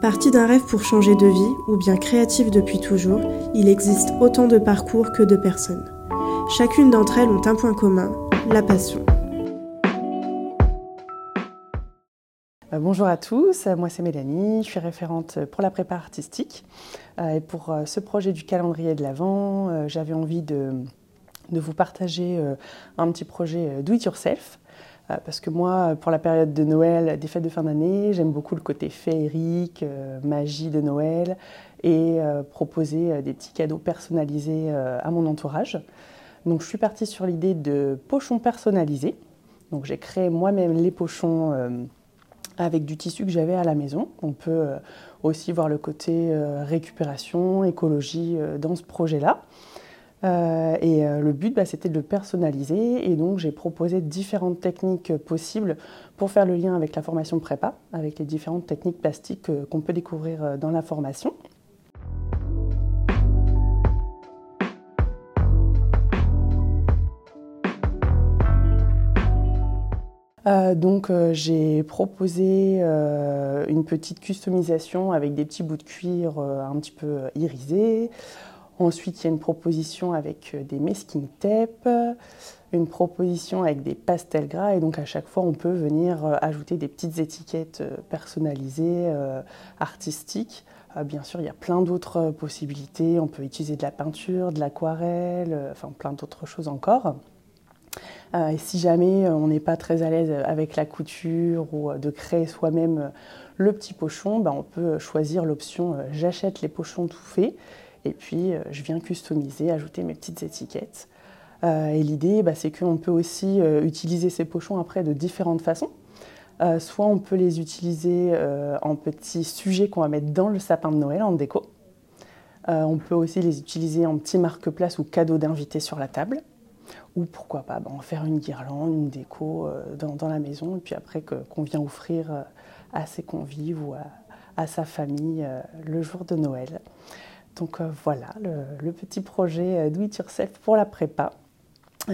Parti d'un rêve pour changer de vie, ou bien créatif depuis toujours, il existe autant de parcours que de personnes. Chacune d'entre elles ont un point commun, la passion. Euh, bonjour à tous, moi c'est Mélanie, je suis référente pour la prépa artistique. Euh, et pour euh, ce projet du calendrier de l'Avent, j'avais envie de, vous partager un petit projet Do It Yourself. Parce que moi, pour la période de Noël, des fêtes de fin d'année, j'aime beaucoup le côté féerique, magie de Noël et proposer des petits cadeaux personnalisés à mon entourage. Donc je suis partie sur l'idée de pochons personnalisés. Donc j'ai créé moi-même les pochons avec du tissu que j'avais à la maison. On peut euh, aussi voir le côté euh, récupération, écologie euh, dans ce projet-là. Et le but, bah, c'était de le personnaliser. Et donc, j'ai proposé différentes techniques possibles pour faire le lien avec la formation prépa, avec les différentes techniques plastiques qu'on peut découvrir dans la formation. Euh, donc euh, j'ai proposé euh, une petite customisation avec des petits bouts de cuir un petit peu irisés. Ensuite, il y a une proposition avec des masking tape, une proposition avec des pastels gras. Et donc, à chaque fois, on peut venir ajouter des petites étiquettes personnalisées, artistiques. bien sûr, il y a plein d'autres possibilités. On peut utiliser de la peinture, de l'aquarelle, enfin plein d'autres choses encore. Euh, et si jamais euh, on n'est pas très à l'aise avec la couture ou euh, de créer soi-même le petit pochon, ben, on peut choisir l'option j'achète les pochons tout faits et puis je viens customiser, ajouter mes petites étiquettes. et l'idée, ben, c'est qu'on peut aussi utiliser ces pochons après de différentes façons. soit on peut les utiliser en petits sujets qu'on va mettre dans le sapin de Noël en déco. on peut aussi les utiliser en petits marque-place ou cadeaux d'invités sur la table ou pourquoi pas en faire une guirlande, une déco euh, dans, la maison, et puis après qu'on vient offrir euh, à ses convives ou à, sa famille euh, le jour de Noël. Donc voilà le, petit projet Do It Yourself pour la prépa.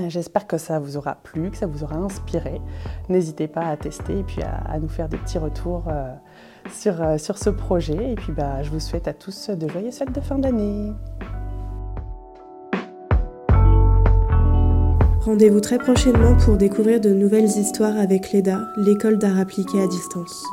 J'espère que ça vous aura plu, que ça vous aura inspiré. N'hésitez pas à tester et puis à, nous faire des petits retours sur, sur ce projet. Et puis bah, je vous souhaite à tous de joyeuses fêtes de fin d'année. Rendez-vous très prochainement pour découvrir de nouvelles histoires avec l'EDA, l'école d'art appliqué à distance.